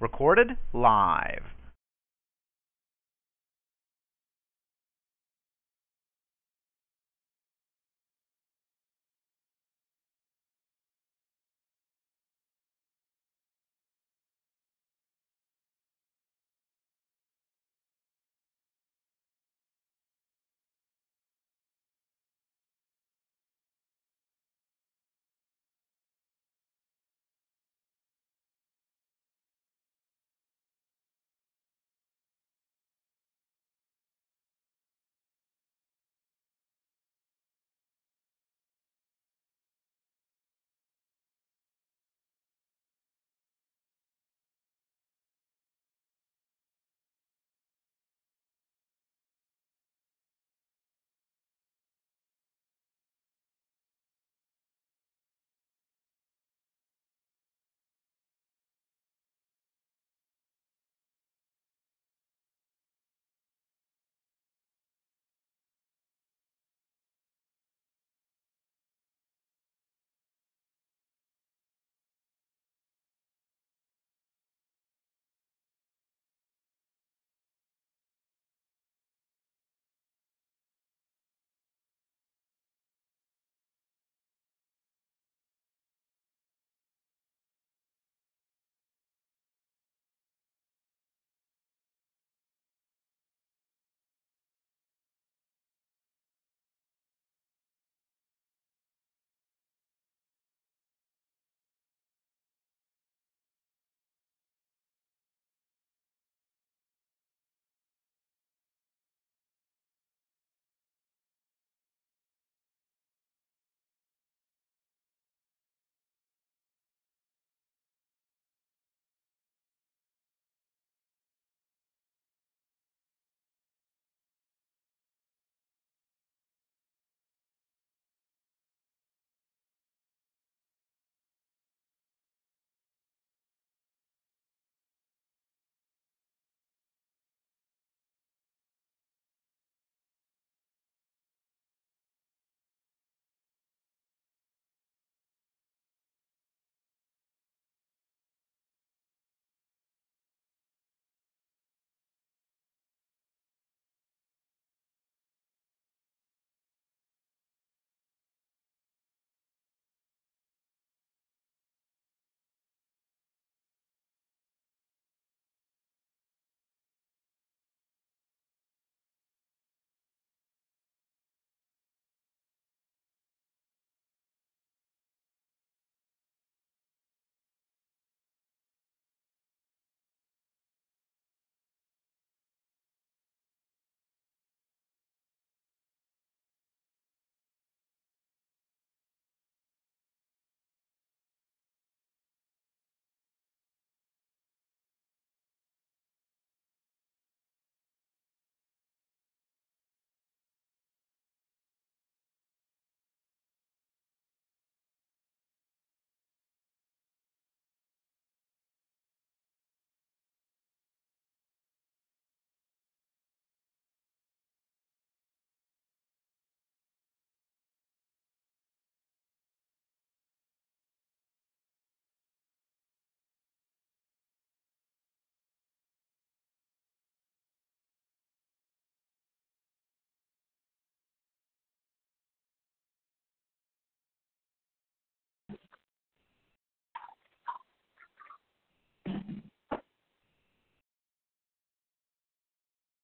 Recorded live.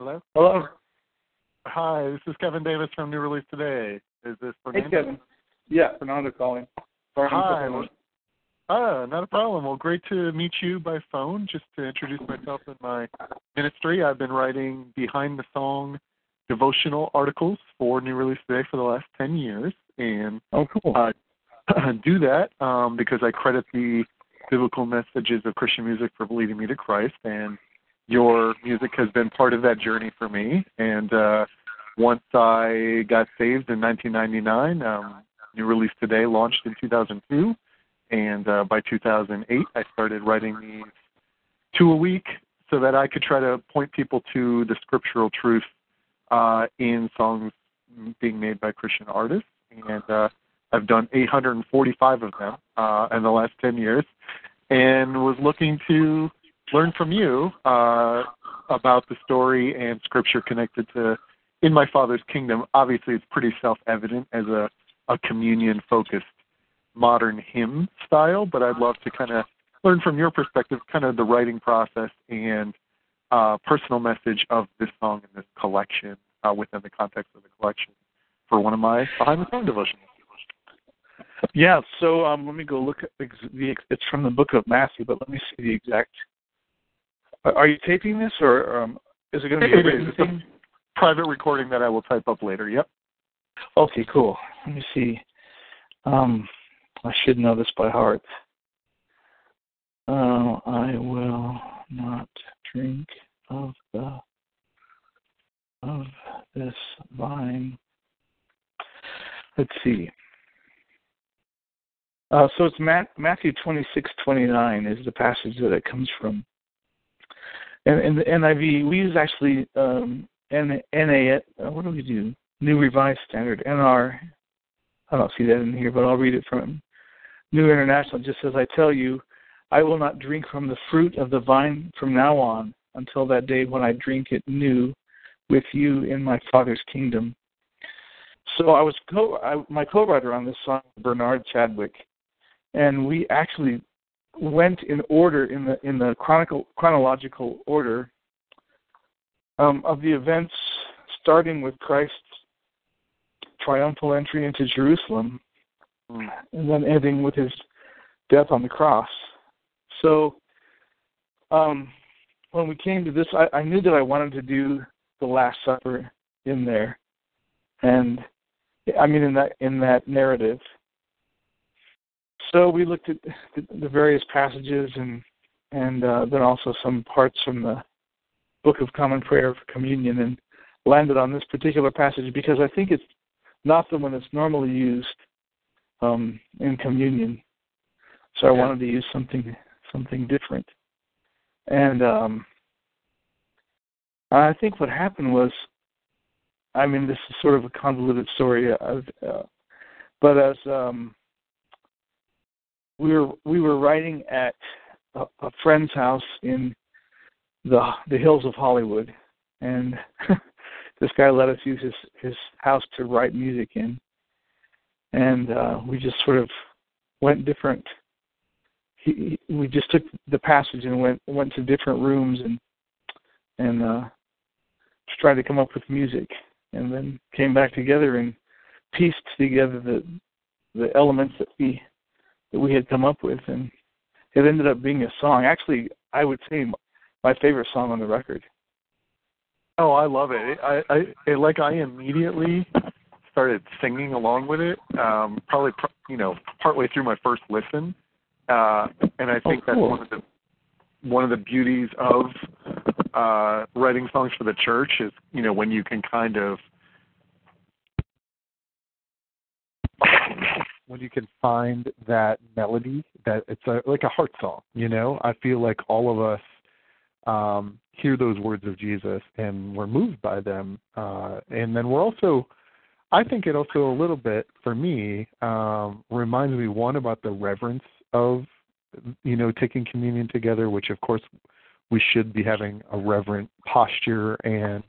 Hello? Hello. Hi, this is Kevin Davis from New Release Today. Is this Hey, Fernando? Kevin. Yeah, Fernando calling. Sorry, Hi. Well, ah, not a problem. Well, great to meet you by phone. Just to introduce myself and my ministry, I've been writing behind the song devotional articles for New Release Today for the last 10 years. And Oh, cool. uh, do that um, because I credit the biblical messages of Christian music for leading me to Christ. And your music has been part of that journey for me. And uh, once I got saved in 1999, um, New Release Today launched in 2002. And uh, by 2008, I started writing these two a week so that I could try to point people to the scriptural truth uh, in songs being made by Christian artists. And uh, I've done 845 of them uh, in the last 10 years. and was looking to learn from you uh, about the story and scripture connected to in my father's kingdom. Obviously, it's pretty self-evident as a, a communion-focused modern hymn style, but I'd love to kind of learn from your perspective, kind of the writing process and uh, personal message of this song in this collection uh, within the context of the collection for one of my behind the song devotionals. Yeah, so um, let me go look at the. It's from the book of Matthew, but let me see the exact. Are you taping this, or um, is it going to be a written thing? private recording that I will type up later. Yep. Okay, cool. Let me see. Um, I should know this by heart. Uh, I will not drink of the of this vine. Let's see. Uh, so it's Matthew twenty six twenty nine is the passage that it comes from. And in the NIV, we use actually um, NA. Uh, what do we do? New Revised Standard NR. I don't see that in here, but I'll read it from New International. It just says, "I tell you, I will not drink from the fruit of the vine from now on until that day when I drink it new with you in my Father's kingdom." So I was co- I, my co-writer on this song, Bernard Chadwick, and we actually went in order in the in the chronicle chronological order um, of the events, starting with Christ's triumphal entry into Jerusalem, mm. and then ending with his death on the cross. So, um, when we came to this, I, I knew that I wanted to do the Last Supper in there, and I mean in that in that narrative. So we looked at the, various passages and and uh, then also some parts from the Book of Common Prayer for Communion and landed on this particular passage because I think it's not the one that's normally used um, in communion. So I wanted to use something something different. And um, I think what happened was, I mean, this is sort of a convoluted story, uh, uh, but as um, we were we were writing at a, a friend's house in the the hills of Hollywood, and this guy let us use his his house to write music in, and uh, we just sort of went different. He, he, we just took the passage and went went to different rooms and and uh, tried to come up with music, and then came back together and pieced together the the elements that we that we had come up with, and it ended up being a song. Actually, I would say my favorite song on the record. Oh, I love it. I, I it, like I immediately started singing along with it. Um, probably, you know, partway through my first listen, uh, and I think oh, cool. that's one of the one of the beauties of uh, writing songs for the church is, you know, when you can kind of when you can find that melody that it's a, like a heart song you know? I feel like all of us um hear those words of jesus and we're moved by them uh and then we're also i think it also a little bit for me um reminds me one about the reverence of you know taking communion together which of course we should be having a reverent posture and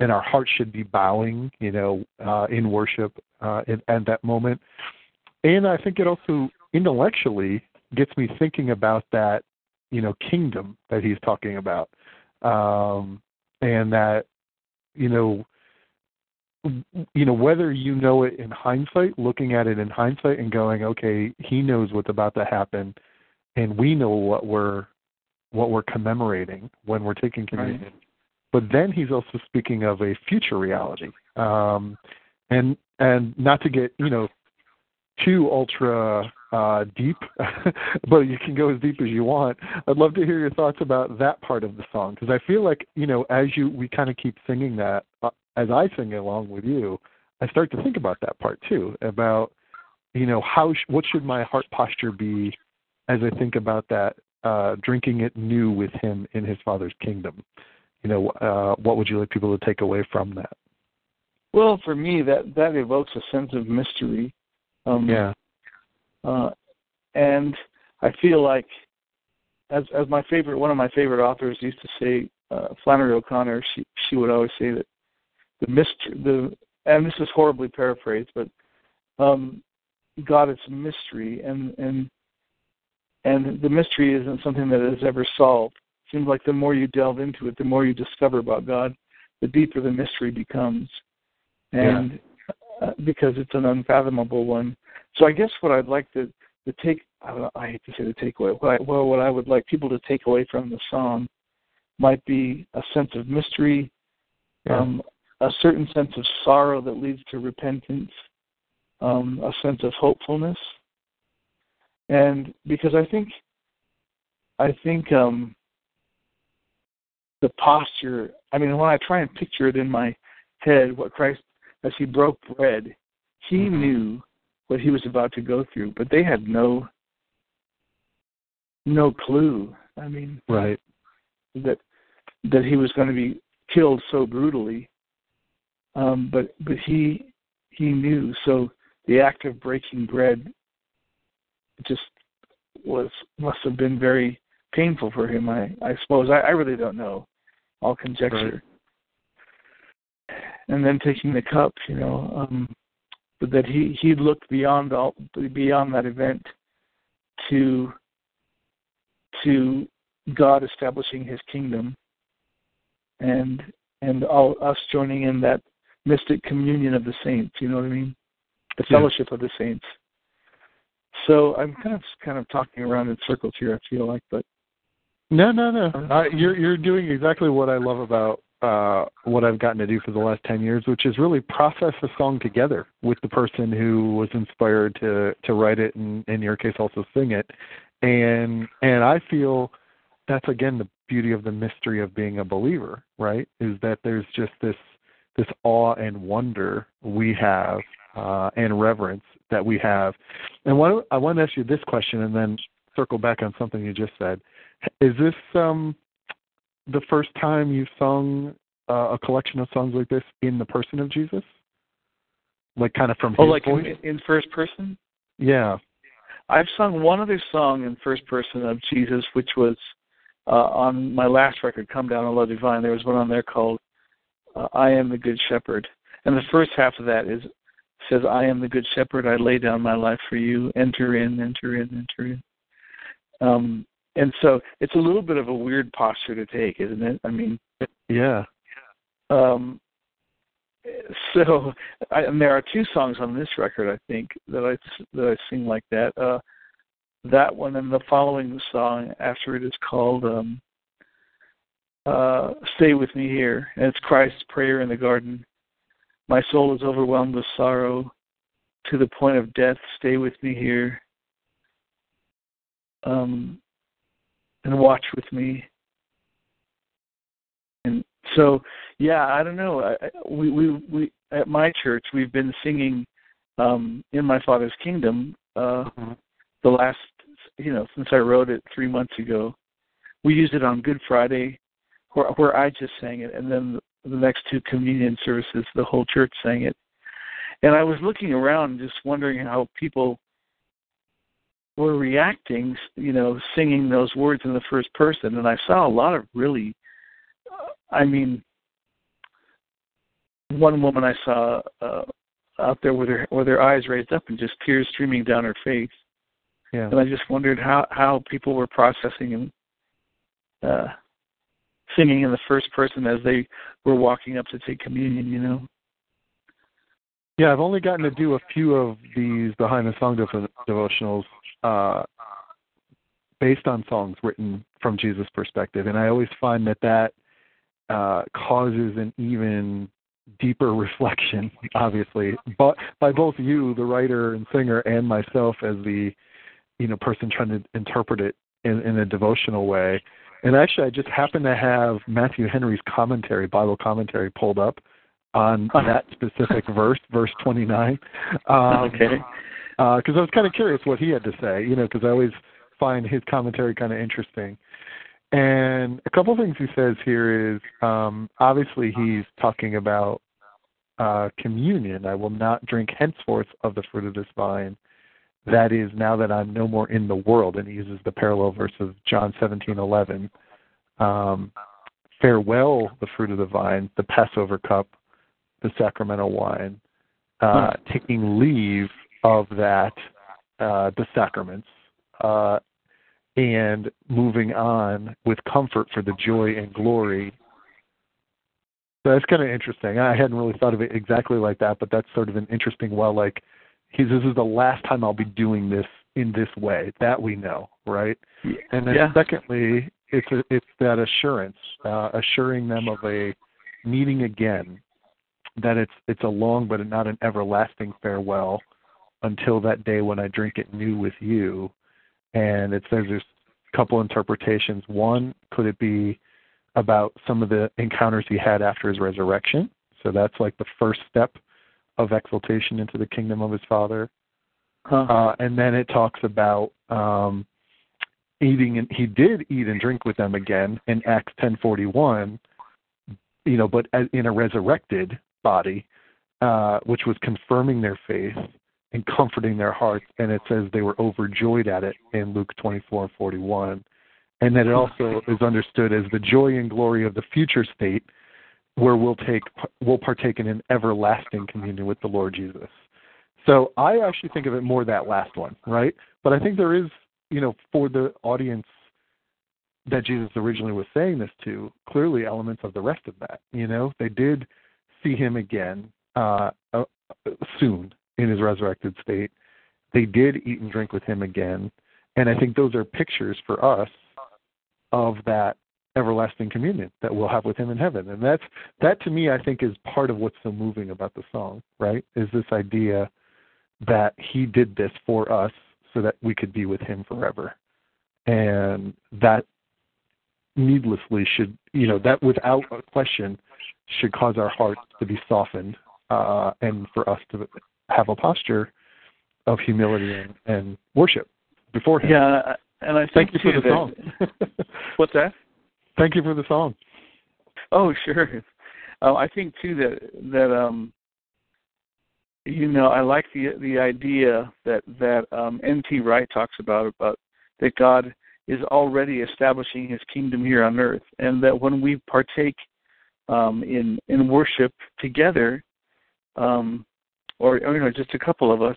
and our hearts should be bowing you know uh in worship uh at that moment and I think it also intellectually gets me thinking about that, you know, kingdom that he's talking about, um, and that, you know, you know whether you know it in hindsight, looking at it in hindsight and going, okay, he knows what's about to happen, and we know what we're what we're commemorating when we're taking communion. Right. But then he's also speaking of a future reality, um, and and not to get you know too ultra uh, deep, but you can go as deep as you want. I'd love to hear your thoughts about that part of the song because I feel like you know as you we kind of keep singing that uh, as I sing along with you, I start to think about that part too about you know how sh- what should my heart posture be as I think about that uh, drinking it new with Him in His Father's kingdom. You know, uh, what would you like people to take away from that? Well, for me, that that evokes a sense of mystery um, yeah. Uh, and I feel like as as my favorite one of my favorite authors used to say, uh, Flannery O'Connor. She she would always say that the mystery the and this is horribly paraphrased, but um, God is a mystery, and and and the mystery isn't something that is ever solved. It seems like the more you delve into it, the more you discover about God, the deeper the mystery becomes, and. Uh, because it's an unfathomable one. So I guess what I'd like to the take I, I hate to say the takeaway. What I, well, what I would like people to take away from the song might be a sense of mystery, yeah. um, a certain sense of sorrow that leads to repentance, um, a sense of hopefulness, and because I think, I think um, the posture. I mean, when I try and picture it in my head, what Christ as he broke bread, he mm-hmm. knew what he was about to go through, but they had no no clue. I mean, right that that he was going to be killed so brutally. Um, but but he he knew. So the act of breaking bread just was must have been very painful for him. I I suppose I, I really don't know. All conjecture. And then taking the cup, you know, um, but that he he looked beyond all beyond that event to to God establishing His kingdom, and and all us joining in that mystic communion of the saints. You know what I mean? The fellowship yeah. of the saints. So I'm kind of kind of talking around in circles here. I feel like, but no, no, no. Uh, you're you're doing exactly what I love about uh, what I've gotten to do for the last ten years, which is really process a song together with the person who was inspired to to write it, and in your case also sing it. And and I feel that's again the beauty of the mystery of being a believer, right? Is that there's just this this awe and wonder we have uh, and reverence that we have. And what, I want to ask you this question, and then circle back on something you just said. Is this um, the first time you've sung uh, a collection of songs like this in the person of Jesus? Like kind of from oh, his like? In, in first person? Yeah. I've sung one other song in first person of Jesus, which was uh, on my last record, Come Down, O Love Divine. There was one on there called uh, I Am the Good Shepherd. And the first half of that is says, I am the good shepherd, I lay down my life for you. Enter in, enter in, enter in. Um, and so it's a little bit of a weird posture to take, isn't it? I mean, yeah. Um, so, I, and there are two songs on this record, I think, that I that I sing like that. Uh, that one and the following song after it is called um, uh, "Stay with Me Here," and it's Christ's prayer in the garden. My soul is overwhelmed with sorrow to the point of death. Stay with me here. Um, and watch with me. And so, yeah, I don't know. I, we we we at my church we've been singing um, in my Father's Kingdom uh, mm-hmm. the last you know since I wrote it three months ago. We used it on Good Friday, where where I just sang it, and then the, the next two communion services, the whole church sang it. And I was looking around, just wondering how people were reacting, you know, singing those words in the first person, and I saw a lot of really, I mean, one woman I saw uh, out there with her with her eyes raised up and just tears streaming down her face, yeah. and I just wondered how how people were processing and uh, singing in the first person as they were walking up to take communion, you know. Yeah, I've only gotten to do a few of these behind the song devotionals uh, based on songs written from Jesus' perspective, and I always find that that uh, causes an even deeper reflection, obviously, but by both you, the writer and singer, and myself as the you know person trying to interpret it in, in a devotional way. And actually, I just happen to have Matthew Henry's commentary, Bible commentary, pulled up on that specific verse, verse 29. Um, okay because uh, I was kind of curious what he had to say, you know, because I always find his commentary kind of interesting. And a couple of things he says here is um, obviously he's talking about uh, communion. I will not drink henceforth of the fruit of this vine that is now that I'm no more in the world, and he uses the parallel verse of John 17:11. Um, farewell, the fruit of the vine, the Passover cup, the sacramental wine, uh, hmm. taking leave of that, uh, the sacraments, uh, and moving on with comfort for the joy and glory. So that's kind of interesting. I hadn't really thought of it exactly like that, but that's sort of an interesting. Well, like he's this is the last time I'll be doing this in this way. That we know, right? Yeah. And then yeah. secondly, it's a, it's that assurance, uh, assuring them of a meeting again, that it's it's a long but not an everlasting farewell until that day when I drink it new with you. And it says there's a couple interpretations. One, could it be about some of the encounters he had after his resurrection? So that's like the first step of exaltation into the kingdom of his father. Huh. Uh, and then it talks about um, eating, and he did eat and drink with them again in Acts 10:41. You know, but as, in a resurrected body, uh, which was confirming their faith and comforting their hearts. And it says they were overjoyed at it in Luke 24 41. and that it also is understood as the joy and glory of the future state where we'll take we'll partake in an everlasting communion with the Lord Jesus. So I actually think of it more that last one, right? But I think there is, you know, for the audience that Jesus originally was saying this to, clearly elements of the rest of that. You know, they did see him again uh, uh, soon in his resurrected state. They did eat and drink with him again, and I think those are pictures for us of that everlasting communion that we'll have with him in heaven. And that's that to me I think is part of what's so moving about the song, right? Is this idea that he did this for us so that we could be with him forever. And that needlessly should you know, that without a question should cause our hearts to be softened uh, and for us to have a posture of humility and, and worship before him. Yeah, and I thank you for the that, song. what's that? Thank you for the song. Oh, sure. Uh, I think too that that um, you know, I like the the idea that that um, N.T. Wright talks about about that God is already establishing His kingdom here on earth, and that when we partake um, in in worship together, um, or, or you know, just a couple of us,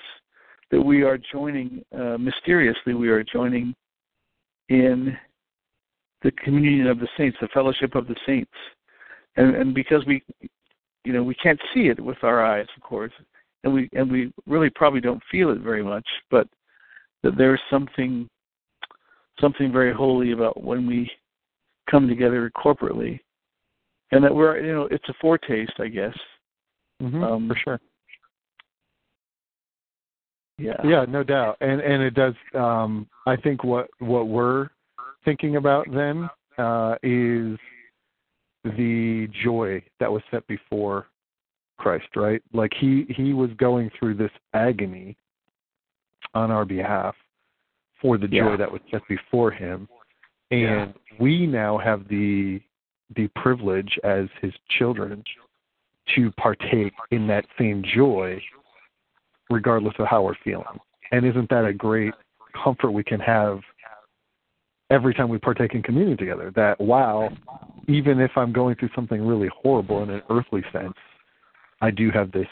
that we are joining uh, mysteriously. We are joining in the communion of the saints, the fellowship of the saints, and and because we, you know, we can't see it with our eyes, of course, and we and we really probably don't feel it very much, but that there's something something very holy about when we come together corporately, and that we're you know it's a foretaste, I guess. Mm-hmm, um, for sure. Yeah. Yeah, no doubt, and and it does. Um, I think what what we're thinking about then uh, is the joy that was set before Christ, right? Like he he was going through this agony on our behalf for the joy yeah. that was set before him, and yeah. we now have the the privilege as his children to partake in that same joy regardless of how we're feeling. And isn't that a great comfort we can have every time we partake in communion together? That, wow, even if I'm going through something really horrible in an earthly sense, I do have this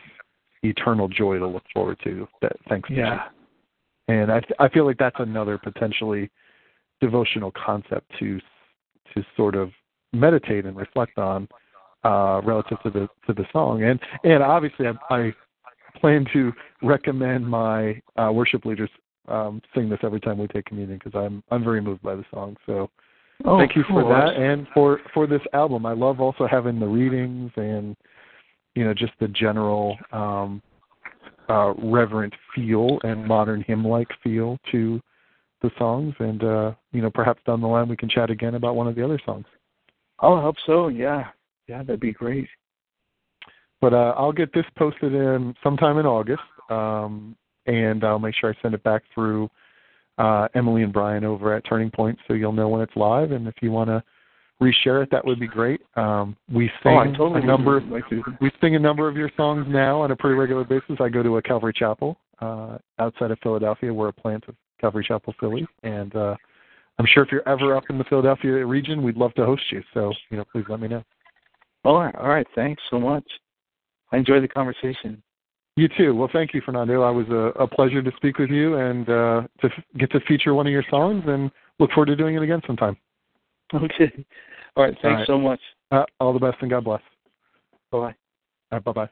eternal joy to look forward to. That thanks to yeah. and I I feel like that's another potentially devotional concept to to sort of meditate and reflect on uh, relative to the to the song. And and obviously I, I plan to recommend my uh, worship leaders um, sing this every time we take communion because I'm I'm very moved by the song. So oh, thank you for cool. that and for for this album. I love also having the readings and you know just the general um, uh, reverent feel and modern hymn like feel to the songs. And uh, you know perhaps down the line we can chat again about one of the other songs. I'll hope so. Yeah, yeah, that'd be great. But uh, I'll get this posted in sometime in August, um, and I'll make sure I send it back through uh, Emily and Brian over at Turning Point, so you'll know when it's live. And if you want to reshare it, that would be great. Um, we sing oh, totally a number. like we sing a number of your songs now on a pretty regular basis. I go to a Calvary Chapel uh, outside of Philadelphia. We're a plant of Calvary Chapel, Philly, and uh, I'm sure if you're ever up in the Philadelphia region, we'd love to host you. So, you know, please let me know. All right. All right. Thanks so much. I enjoyed the conversation. You too. Well, thank you, Fernando. I was a, a pleasure to speak with you and uh, to f- get to feature one of your songs, and look forward to doing it again sometime. Okay. All right. Thanks all right. so much. Uh, all the best, and God bless. Bye bye. Right, bye bye.